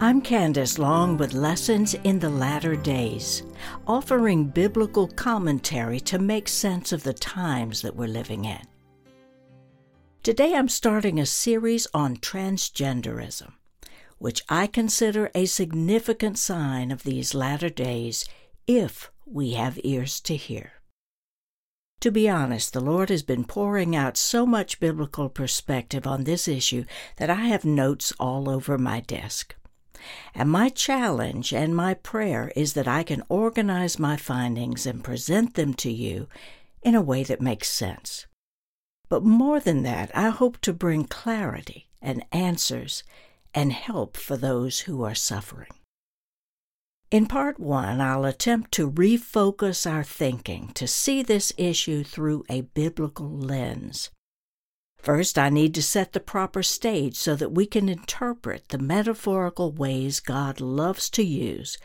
I'm Candace Long with Lessons in the Latter Days, offering biblical commentary to make sense of the times that we're living in. Today I'm starting a series on transgenderism, which I consider a significant sign of these latter days if we have ears to hear. To be honest, the Lord has been pouring out so much biblical perspective on this issue that I have notes all over my desk. And my challenge and my prayer is that I can organize my findings and present them to you in a way that makes sense. But more than that, I hope to bring clarity and answers and help for those who are suffering. In part one, I'll attempt to refocus our thinking to see this issue through a biblical lens. First, I need to set the proper stage so that we can interpret the metaphorical ways God loves to use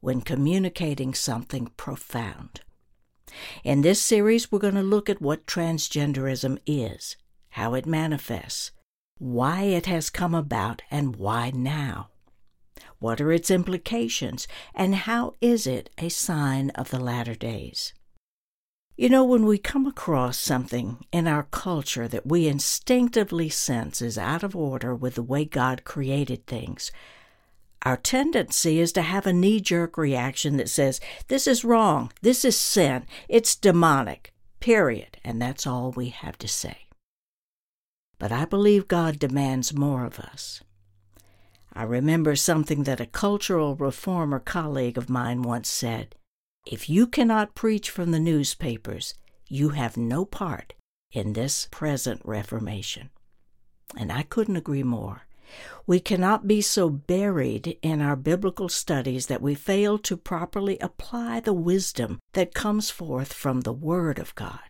when communicating something profound. In this series, we're going to look at what transgenderism is, how it manifests, why it has come about, and why now. What are its implications, and how is it a sign of the latter days? You know, when we come across something in our culture that we instinctively sense is out of order with the way God created things, our tendency is to have a knee jerk reaction that says, This is wrong, this is sin, it's demonic, period, and that's all we have to say. But I believe God demands more of us. I remember something that a cultural reformer colleague of mine once said. If you cannot preach from the newspapers, you have no part in this present Reformation. And I couldn't agree more. We cannot be so buried in our biblical studies that we fail to properly apply the wisdom that comes forth from the Word of God.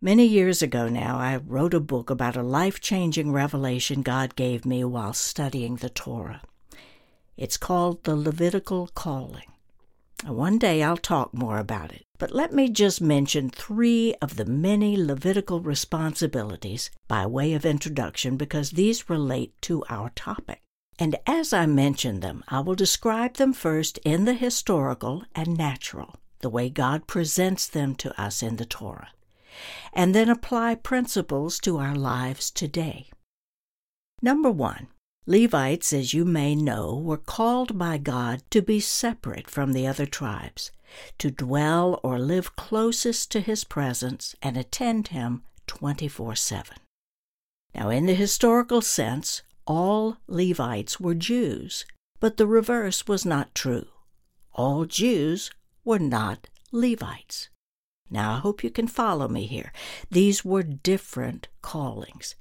Many years ago now, I wrote a book about a life changing revelation God gave me while studying the Torah. It's called The Levitical Calling. One day I'll talk more about it, but let me just mention three of the many Levitical responsibilities by way of introduction because these relate to our topic. And as I mention them, I will describe them first in the historical and natural, the way God presents them to us in the Torah, and then apply principles to our lives today. Number one, Levites, as you may know, were called by God to be separate from the other tribes, to dwell or live closest to his presence and attend him 24 7. Now, in the historical sense, all Levites were Jews, but the reverse was not true. All Jews were not Levites. Now, I hope you can follow me here. These were different callings.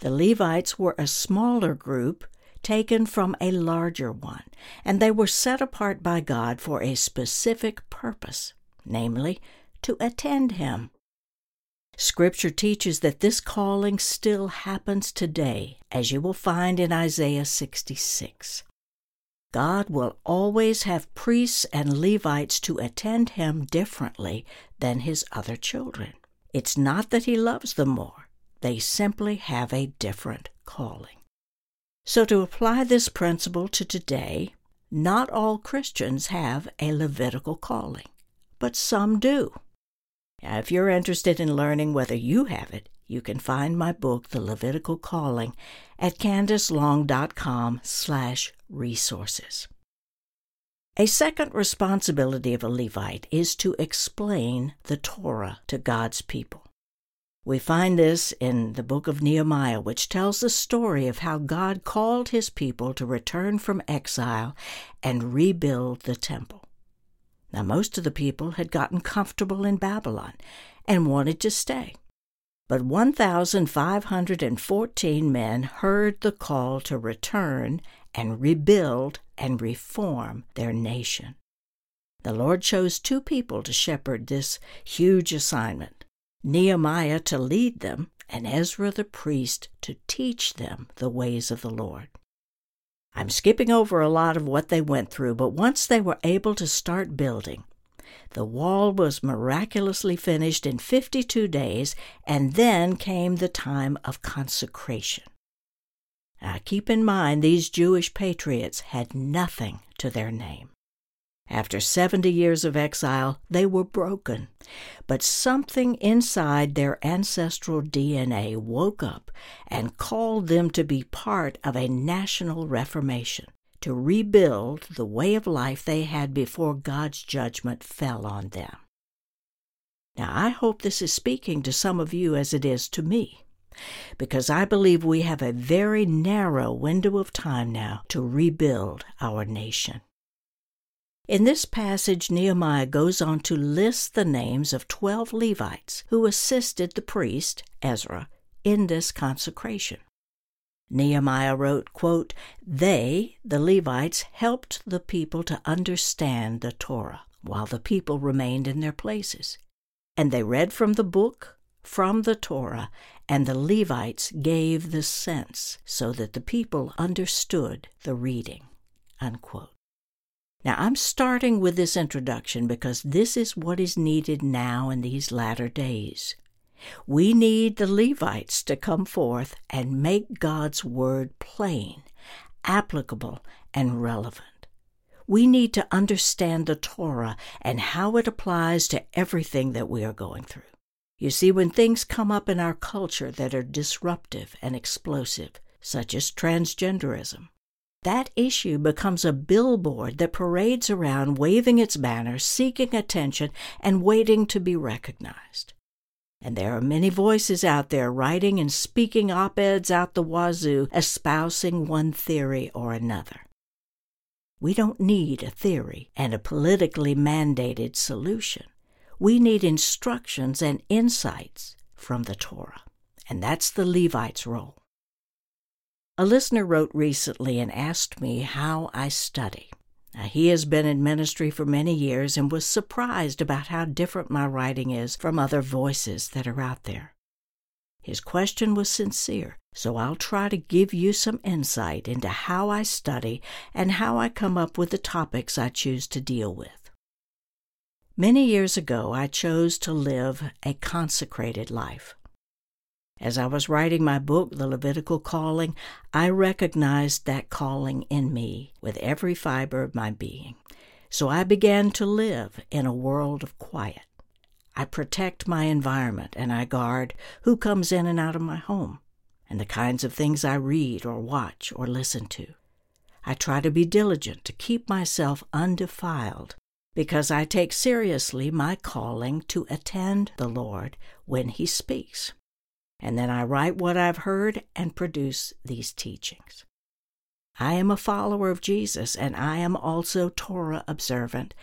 The Levites were a smaller group taken from a larger one, and they were set apart by God for a specific purpose, namely, to attend Him. Scripture teaches that this calling still happens today, as you will find in Isaiah 66. God will always have priests and Levites to attend Him differently than His other children. It's not that He loves them more, they simply have a different calling. So, to apply this principle to today, not all Christians have a Levitical calling, but some do. If you're interested in learning whether you have it, you can find my book, The Levitical Calling, at candacelong.com slash resources. A second responsibility of a Levite is to explain the Torah to God's people. We find this in the book of Nehemiah, which tells the story of how God called his people to return from exile and rebuild the temple. Now, most of the people had gotten comfortable in Babylon and wanted to stay. But 1,514 men heard the call to return and rebuild and reform their nation. The Lord chose two people to shepherd this huge assignment Nehemiah to lead them, and Ezra the priest to teach them the ways of the Lord. I'm skipping over a lot of what they went through, but once they were able to start building, the wall was miraculously finished in 52 days, and then came the time of consecration. Now, keep in mind, these Jewish patriots had nothing to their name. After 70 years of exile, they were broken. But something inside their ancestral DNA woke up and called them to be part of a national reformation, to rebuild the way of life they had before God's judgment fell on them. Now, I hope this is speaking to some of you as it is to me, because I believe we have a very narrow window of time now to rebuild our nation. In this passage, Nehemiah goes on to list the names of 12 Levites who assisted the priest, Ezra, in this consecration. Nehemiah wrote, quote, They, the Levites, helped the people to understand the Torah while the people remained in their places. And they read from the book, from the Torah, and the Levites gave the sense so that the people understood the reading. Unquote. Now, I'm starting with this introduction because this is what is needed now in these latter days. We need the Levites to come forth and make God's word plain, applicable, and relevant. We need to understand the Torah and how it applies to everything that we are going through. You see, when things come up in our culture that are disruptive and explosive, such as transgenderism, that issue becomes a billboard that parades around waving its banner, seeking attention, and waiting to be recognized. And there are many voices out there writing and speaking op eds out the wazoo, espousing one theory or another. We don't need a theory and a politically mandated solution. We need instructions and insights from the Torah, and that's the Levite's role. A listener wrote recently and asked me how I study. Now, he has been in ministry for many years and was surprised about how different my writing is from other voices that are out there. His question was sincere, so I'll try to give you some insight into how I study and how I come up with the topics I choose to deal with. Many years ago, I chose to live a consecrated life. As I was writing my book, The Levitical Calling, I recognized that calling in me with every fiber of my being. So I began to live in a world of quiet. I protect my environment and I guard who comes in and out of my home and the kinds of things I read or watch or listen to. I try to be diligent to keep myself undefiled because I take seriously my calling to attend the Lord when He speaks and then I write what I've heard and produce these teachings. I am a follower of Jesus, and I am also Torah observant,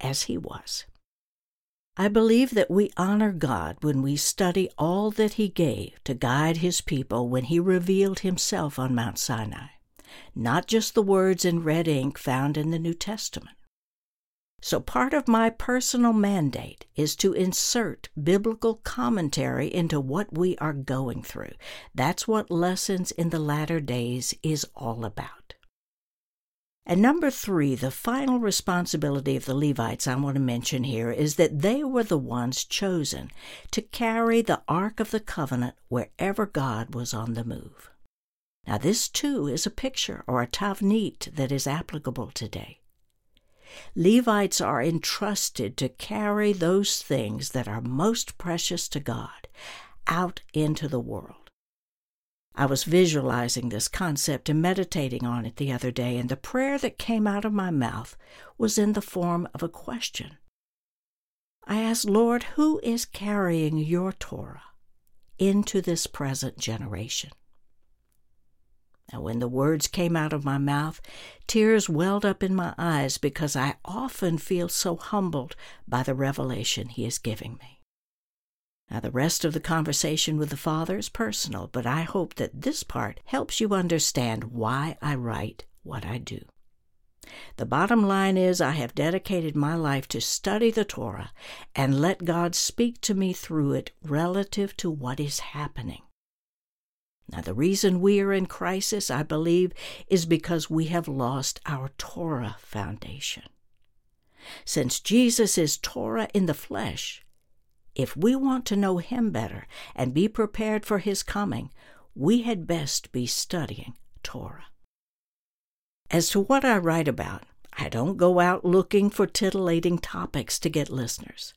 as he was. I believe that we honor God when we study all that He gave to guide His people when He revealed Himself on Mount Sinai, not just the words in red ink found in the New Testament. So, part of my personal mandate is to insert biblical commentary into what we are going through. That's what Lessons in the Latter Days is all about. And number three, the final responsibility of the Levites I want to mention here is that they were the ones chosen to carry the Ark of the Covenant wherever God was on the move. Now, this too is a picture or a tavnit that is applicable today. Levites are entrusted to carry those things that are most precious to God out into the world. I was visualizing this concept and meditating on it the other day, and the prayer that came out of my mouth was in the form of a question. I asked, Lord, who is carrying your Torah into this present generation? And when the words came out of my mouth, tears welled up in my eyes because I often feel so humbled by the revelation He is giving me. Now, the rest of the conversation with the Father is personal, but I hope that this part helps you understand why I write what I do. The bottom line is, I have dedicated my life to study the Torah and let God speak to me through it relative to what is happening. Now, the reason we are in crisis, I believe, is because we have lost our Torah foundation. Since Jesus is Torah in the flesh, if we want to know Him better and be prepared for His coming, we had best be studying Torah. As to what I write about, I don't go out looking for titillating topics to get listeners.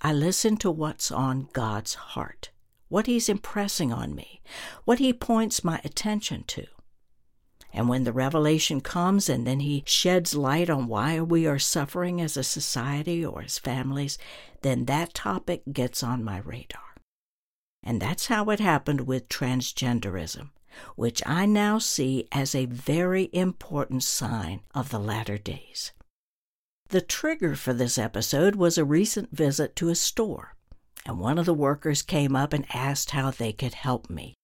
I listen to what's on God's heart, what He's impressing on me, what He points my attention to. And when the revelation comes and then He sheds light on why we are suffering as a society or as families, then that topic gets on my radar. And that's how it happened with transgenderism, which I now see as a very important sign of the latter days. The trigger for this episode was a recent visit to a store, and one of the workers came up and asked how they could help me.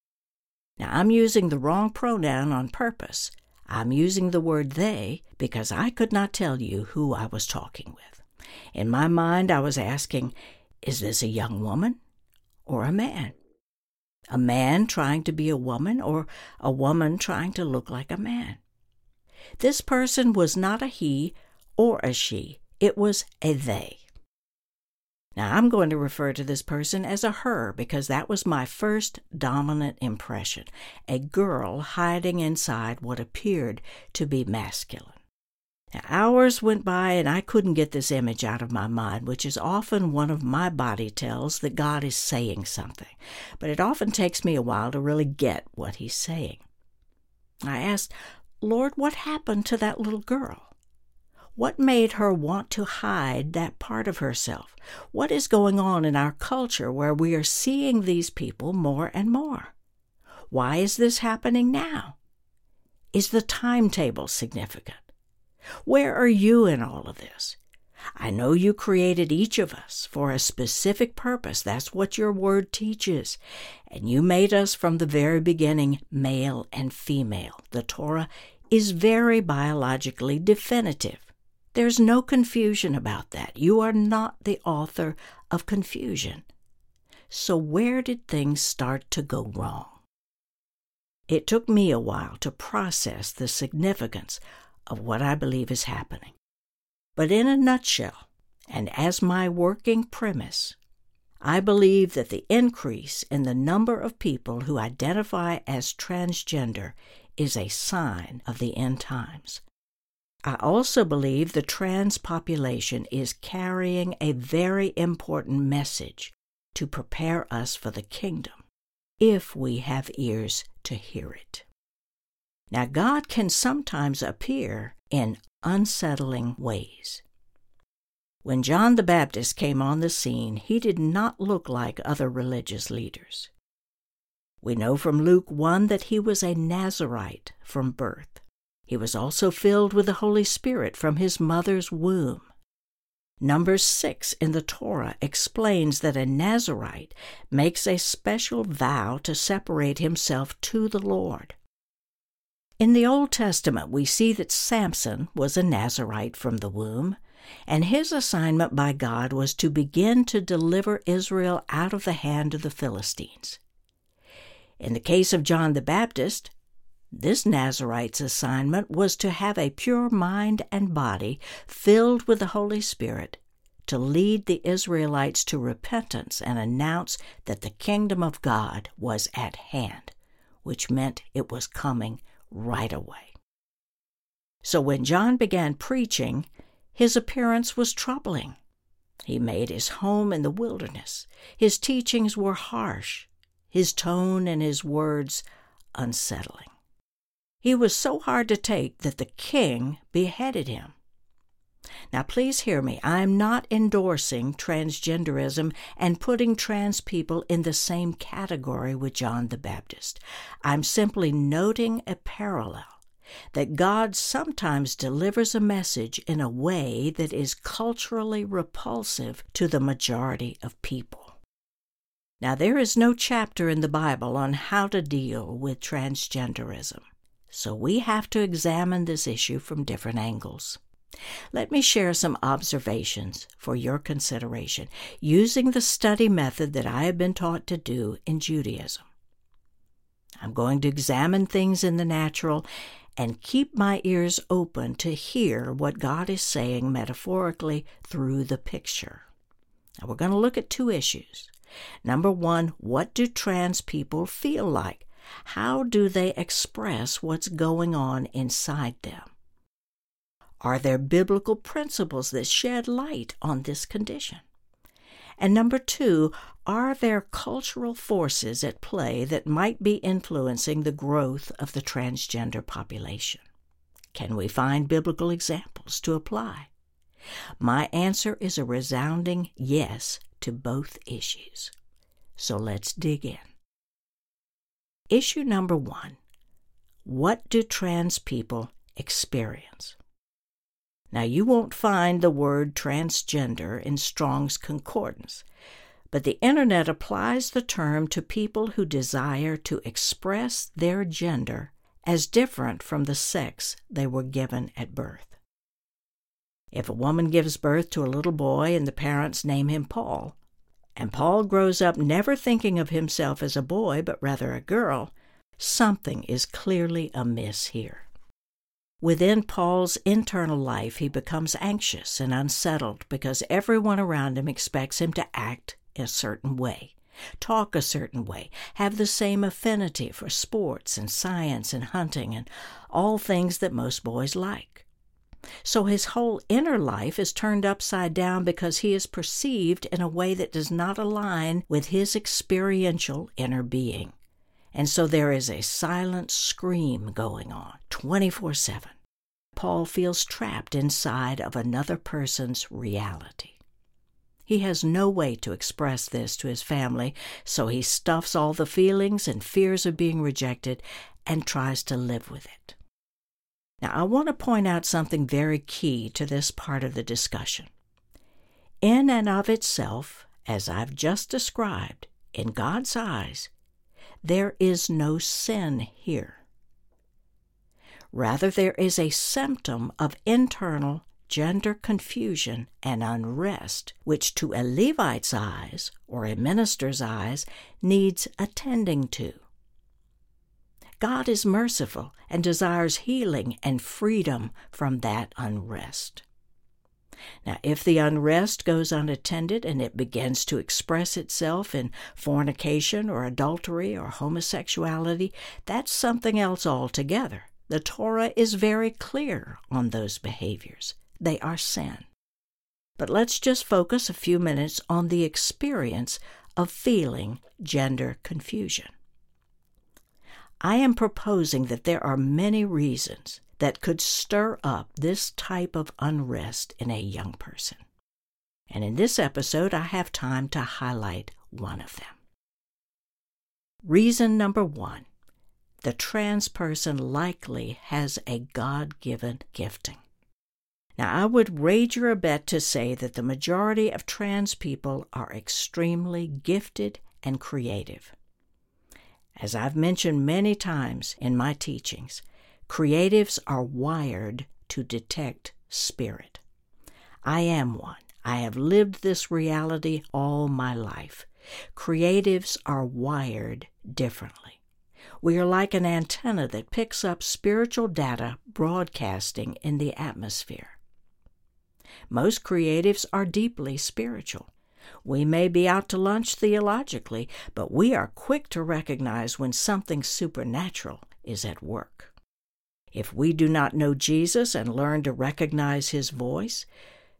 Now, I'm using the wrong pronoun on purpose. I'm using the word they because I could not tell you who I was talking with. In my mind, I was asking, is this a young woman or a man? A man trying to be a woman or a woman trying to look like a man? This person was not a he or a she, it was a they. Now, I'm going to refer to this person as a her because that was my first dominant impression a girl hiding inside what appeared to be masculine. Now, hours went by and I couldn't get this image out of my mind, which is often one of my body tells that God is saying something, but it often takes me a while to really get what He's saying. I asked, Lord, what happened to that little girl? What made her want to hide that part of herself? What is going on in our culture where we are seeing these people more and more? Why is this happening now? Is the timetable significant? Where are you in all of this? I know you created each of us for a specific purpose. That's what your word teaches. And you made us from the very beginning male and female. The Torah is very biologically definitive. There's no confusion about that. You are not the author of confusion. So, where did things start to go wrong? It took me a while to process the significance of what I believe is happening. But in a nutshell, and as my working premise, I believe that the increase in the number of people who identify as transgender is a sign of the end times. I also believe the trans population is carrying a very important message to prepare us for the kingdom, if we have ears to hear it. Now, God can sometimes appear in unsettling ways. When John the Baptist came on the scene, he did not look like other religious leaders. We know from Luke 1 that he was a Nazarite from birth. He was also filled with the Holy Spirit from his mother's womb. Number 6 in the Torah explains that a Nazarite makes a special vow to separate himself to the Lord. In the Old Testament, we see that Samson was a Nazarite from the womb, and his assignment by God was to begin to deliver Israel out of the hand of the Philistines. In the case of John the Baptist, this Nazarite's assignment was to have a pure mind and body filled with the Holy Spirit to lead the Israelites to repentance and announce that the kingdom of God was at hand, which meant it was coming right away. So when John began preaching, his appearance was troubling. He made his home in the wilderness. His teachings were harsh, his tone and his words unsettling. He was so hard to take that the king beheaded him. Now, please hear me. I am not endorsing transgenderism and putting trans people in the same category with John the Baptist. I'm simply noting a parallel that God sometimes delivers a message in a way that is culturally repulsive to the majority of people. Now, there is no chapter in the Bible on how to deal with transgenderism. So we have to examine this issue from different angles. Let me share some observations for your consideration using the study method that I have been taught to do in Judaism. I'm going to examine things in the natural and keep my ears open to hear what God is saying metaphorically through the picture. Now, we're going to look at two issues. Number one, what do trans people feel like? How do they express what's going on inside them? Are there biblical principles that shed light on this condition? And number two, are there cultural forces at play that might be influencing the growth of the transgender population? Can we find biblical examples to apply? My answer is a resounding yes to both issues. So let's dig in. Issue number one What do trans people experience? Now, you won't find the word transgender in Strong's Concordance, but the Internet applies the term to people who desire to express their gender as different from the sex they were given at birth. If a woman gives birth to a little boy and the parents name him Paul, and Paul grows up never thinking of himself as a boy but rather a girl, something is clearly amiss here. Within Paul's internal life, he becomes anxious and unsettled because everyone around him expects him to act a certain way, talk a certain way, have the same affinity for sports and science and hunting and all things that most boys like. So his whole inner life is turned upside down because he is perceived in a way that does not align with his experiential inner being. And so there is a silent scream going on 24 7. Paul feels trapped inside of another person's reality. He has no way to express this to his family, so he stuffs all the feelings and fears of being rejected and tries to live with it. Now, I want to point out something very key to this part of the discussion. In and of itself, as I've just described, in God's eyes, there is no sin here. Rather, there is a symptom of internal gender confusion and unrest, which to a Levite's eyes or a minister's eyes needs attending to. God is merciful and desires healing and freedom from that unrest. Now, if the unrest goes unattended and it begins to express itself in fornication or adultery or homosexuality, that's something else altogether. The Torah is very clear on those behaviors. They are sin. But let's just focus a few minutes on the experience of feeling gender confusion. I am proposing that there are many reasons that could stir up this type of unrest in a young person. And in this episode, I have time to highlight one of them. Reason number one the trans person likely has a God given gifting. Now, I would wager a bet to say that the majority of trans people are extremely gifted and creative. As I've mentioned many times in my teachings, creatives are wired to detect spirit. I am one. I have lived this reality all my life. Creatives are wired differently. We are like an antenna that picks up spiritual data broadcasting in the atmosphere. Most creatives are deeply spiritual. We may be out to lunch theologically, but we are quick to recognize when something supernatural is at work. If we do not know Jesus and learn to recognize his voice,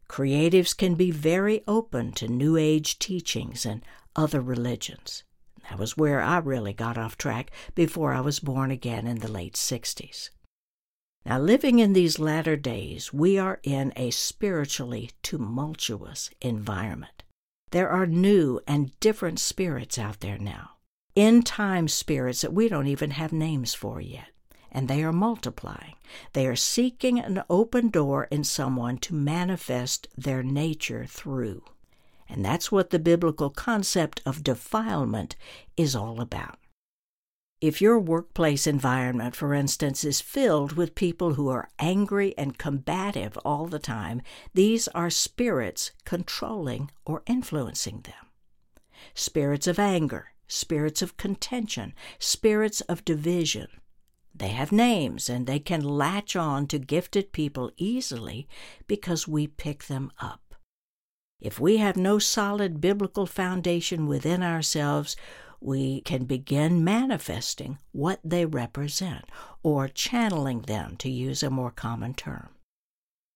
creatives can be very open to New Age teachings and other religions. That was where I really got off track before I was born again in the late 60s. Now, living in these latter days, we are in a spiritually tumultuous environment. There are new and different spirits out there now, end time spirits that we don't even have names for yet. And they are multiplying. They are seeking an open door in someone to manifest their nature through. And that's what the biblical concept of defilement is all about. If your workplace environment, for instance, is filled with people who are angry and combative all the time, these are spirits controlling or influencing them. Spirits of anger, spirits of contention, spirits of division. They have names and they can latch on to gifted people easily because we pick them up. If we have no solid biblical foundation within ourselves, we can begin manifesting what they represent, or channeling them, to use a more common term.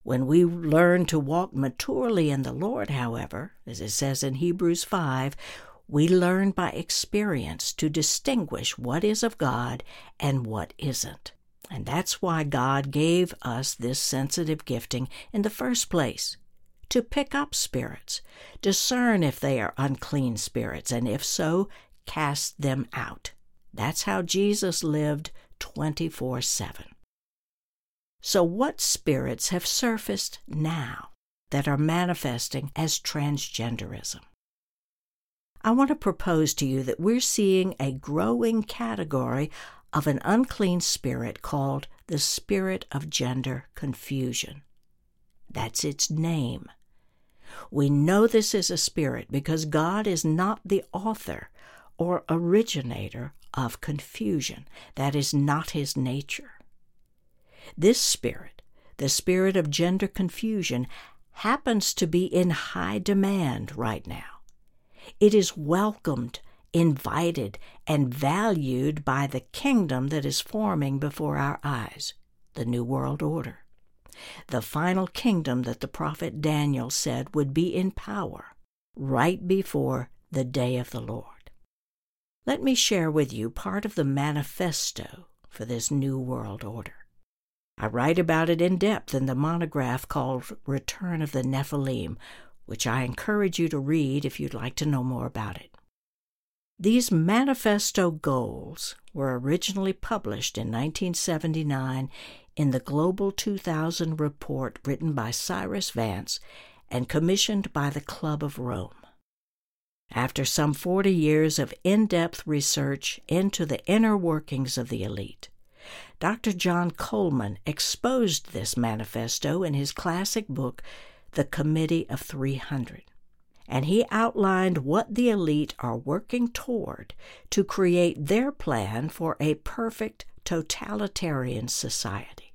When we learn to walk maturely in the Lord, however, as it says in Hebrews 5, we learn by experience to distinguish what is of God and what isn't. And that's why God gave us this sensitive gifting in the first place to pick up spirits, discern if they are unclean spirits, and if so, cast them out. That's how Jesus lived 24 7. So, what spirits have surfaced now that are manifesting as transgenderism? I want to propose to you that we're seeing a growing category of an unclean spirit called the spirit of gender confusion. That's its name. We know this is a spirit because God is not the author or originator of confusion. That is not his nature. This spirit, the spirit of gender confusion, happens to be in high demand right now. It is welcomed, invited, and valued by the kingdom that is forming before our eyes, the New World Order. The final kingdom that the prophet Daniel said would be in power right before the day of the Lord. Let me share with you part of the manifesto for this New World Order. I write about it in depth in the monograph called Return of the Nephilim, which I encourage you to read if you'd like to know more about it. These manifesto goals were originally published in 1979 in the Global 2000 report written by Cyrus Vance and commissioned by the Club of Rome. After some 40 years of in depth research into the inner workings of the elite, Dr. John Coleman exposed this manifesto in his classic book, The Committee of 300. And he outlined what the elite are working toward to create their plan for a perfect totalitarian society.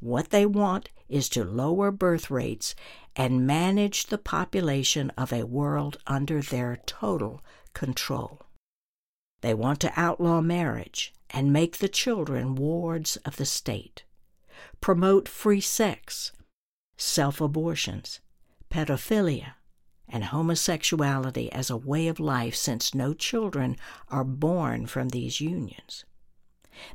What they want is to lower birth rates and manage the population of a world under their total control. They want to outlaw marriage and make the children wards of the state, promote free sex, self abortions, pedophilia, and homosexuality as a way of life since no children are born from these unions.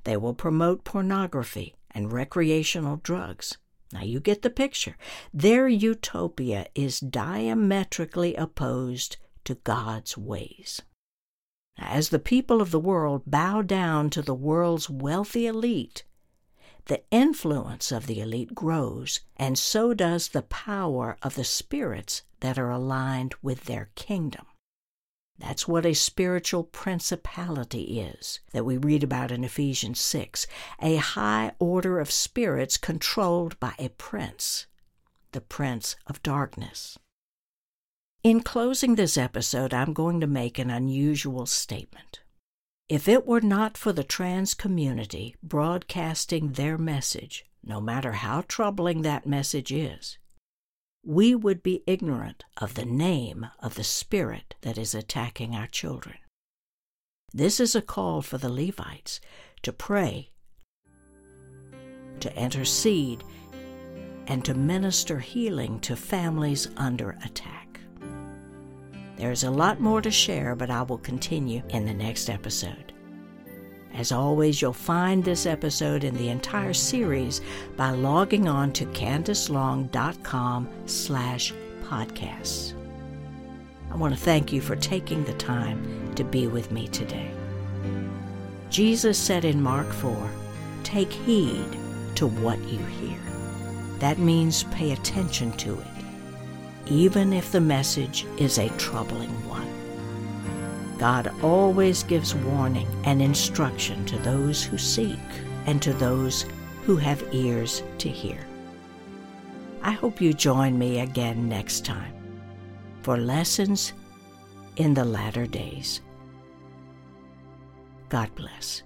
They will promote pornography and recreational drugs. Now you get the picture. Their utopia is diametrically opposed to God's ways. As the people of the world bow down to the world's wealthy elite, the influence of the elite grows, and so does the power of the spirits that are aligned with their kingdom. That's what a spiritual principality is that we read about in Ephesians 6 a high order of spirits controlled by a prince, the prince of darkness. In closing this episode, I'm going to make an unusual statement. If it were not for the trans community broadcasting their message, no matter how troubling that message is, we would be ignorant of the name of the spirit that is attacking our children. This is a call for the Levites to pray, to intercede, and to minister healing to families under attack. There's a lot more to share, but I will continue in the next episode. As always, you'll find this episode and the entire series by logging on to candacelong.com slash podcasts. I want to thank you for taking the time to be with me today. Jesus said in Mark 4, Take heed to what you hear. That means pay attention to it, even if the message is a troubling one. God always gives warning and instruction to those who seek and to those who have ears to hear. I hope you join me again next time for lessons in the latter days. God bless.